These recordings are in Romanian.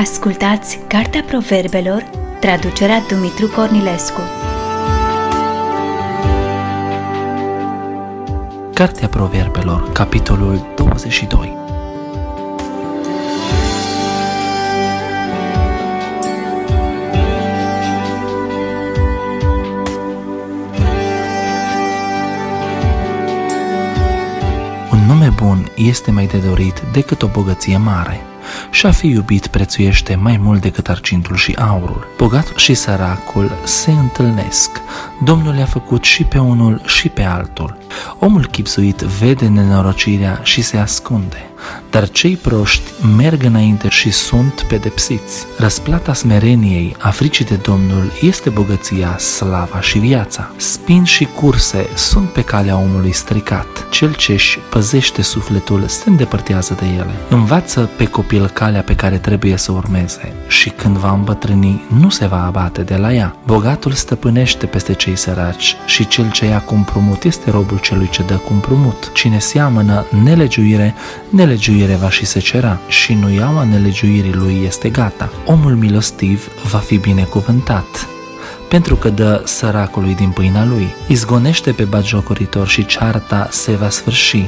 Ascultați Cartea Proverbelor, traducerea Dumitru Cornilescu. Cartea Proverbelor, capitolul 22 Un nume bun este mai de dorit decât o bogăție mare și a fi iubit prețuiește mai mult decât argintul și aurul. Bogatul și săracul se întâlnesc. Domnul le-a făcut și pe unul și pe altul. Omul chipsuit vede nenorocirea și se ascunde dar cei proști merg înainte și sunt pedepsiți. Răsplata smereniei, a fricii de Domnul, este bogăția, slava și viața. Spin și curse sunt pe calea omului stricat. Cel ce își păzește sufletul se îndepărtează de ele. Învață pe copil calea pe care trebuie să urmeze și când va îmbătrâni, nu se va abate de la ea. Bogatul stăpânește peste cei săraci și cel ce ia cu este robul celui ce dă cu Cine seamănă nelegiuire, nelegiuire nelegiuire va și secera și nu iaua nelegiuirii lui este gata. Omul milostiv va fi binecuvântat pentru că dă săracului din pâinea lui. Izgonește pe bagiocoritor și cearta se va sfârși.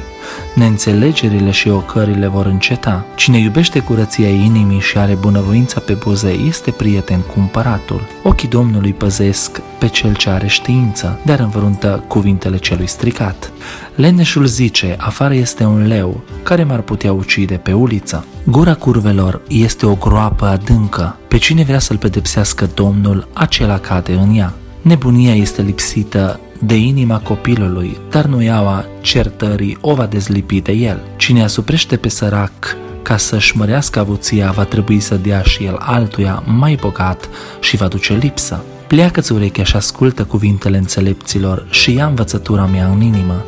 Neînțelegerile și ocările vor înceta. Cine iubește curăția inimii și are bunăvoința pe buze este prieten cu împăratul. Ochii Domnului păzesc pe cel ce are știință, dar învăruntă cuvintele celui stricat. Leneșul zice, afară este un leu, care m-ar putea ucide pe uliță. Gura curvelor este o groapă adâncă. Pe cine vrea să-l pedepsească Domnul, acela cade în ea. Nebunia este lipsită de inima copilului, dar nu iaua certării o va dezlipi de el. Cine asuprește pe sărac ca să-și mărească avuția, va trebui să dea și el altuia mai bogat și va duce lipsă. Pleacă-ți urechea și ascultă cuvintele înțelepților și ia învățătura mea în inimă,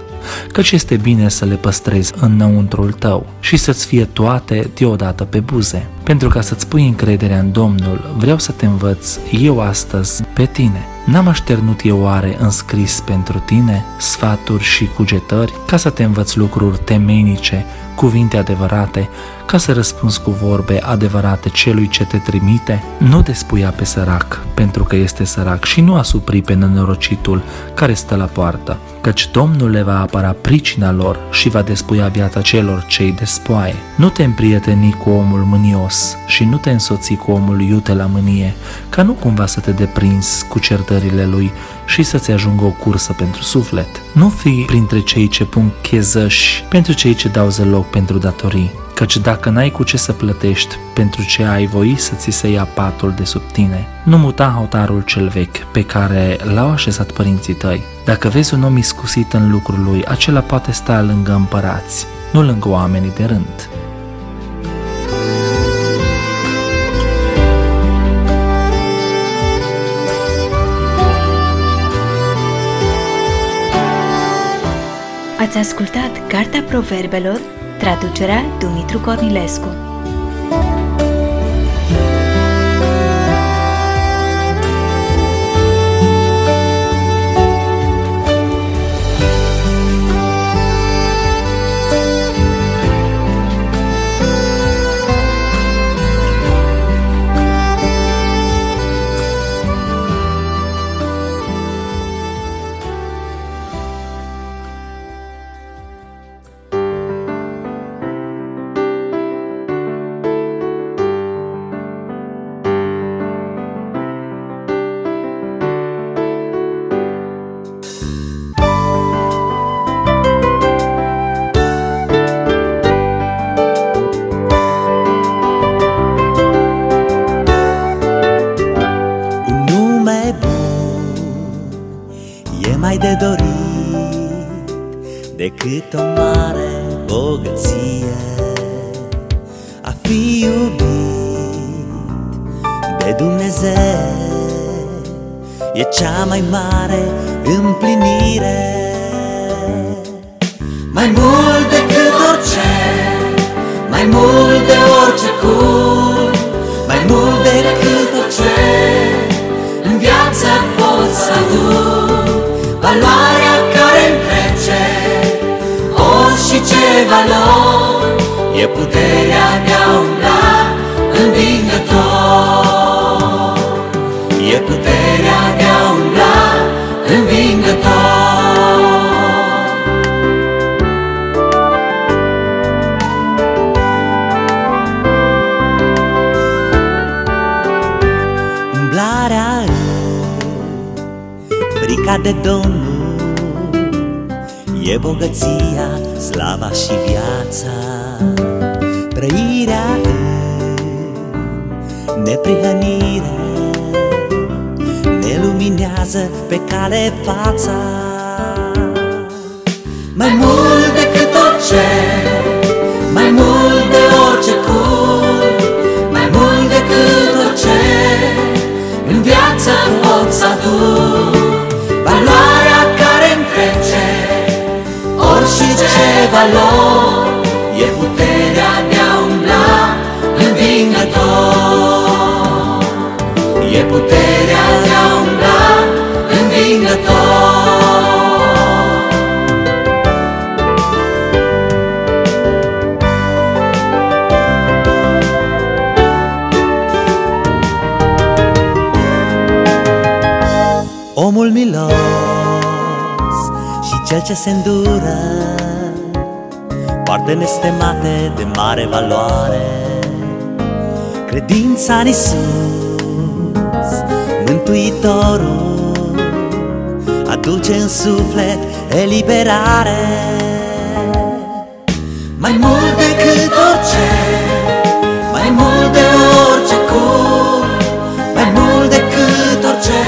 căci este bine să le păstrezi înăuntrul tău și să-ți fie toate deodată pe buze. Pentru ca să-ți pui încrederea în Domnul, vreau să te învăț eu astăzi pe tine. N-am așternut eu oare înscris pentru tine sfaturi și cugetări ca să te învăț lucruri temenice, cuvinte adevărate, ca să răspunzi cu vorbe adevărate celui ce te trimite? Nu despuia pe sărac, pentru că este sărac și nu asupri pe nenorocitul care stă la poartă, căci Domnul le va apăra pricina lor și va despuia viața celor cei despoaie. Nu te împrieteni cu omul mânios și nu te însoți cu omul iute la mânie, ca nu cumva să te deprinzi cu certările lui și să-ți ajungă o cursă pentru suflet. Nu fi printre cei ce pun chezăși pentru cei ce dau zeloc pentru datorii, căci dacă n-ai cu ce să plătești pentru ce ai voi să ți se ia patul de sub tine, nu muta hotarul cel vechi pe care l-au așezat părinții tăi. Dacă vezi un om iscusit în lucrul lui, acela poate sta lângă împărați, nu lângă oamenii de rând. Ați ascultat Cartea Proverbelor, traducerea Dumitru Cornilescu. Decât o mare bogăție. A fi iubit de Dumnezeu e cea mai mare împlinire valori E puterea de a umbla învingător. E puterea de a umbla învingător. Umblarea în frica de dor E bogăția, slava și viața. Trăirea în neprihănire Ne luminează pe cale fața. Mai mult decât orice Mai mult de orice cur Mai mult decât orice În viață pot să aduc E puterea de a umbla învingător. E puterea de a umbla învingător. Omul milos și cel ce se îndură de nestemate de mare valoare. Credința în Isus, Mântuitorul Aduce în suflet eliberare. Mai mult decât orice Mai mult de orice cum Mai mult decât orice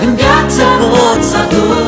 În viață pot să aduc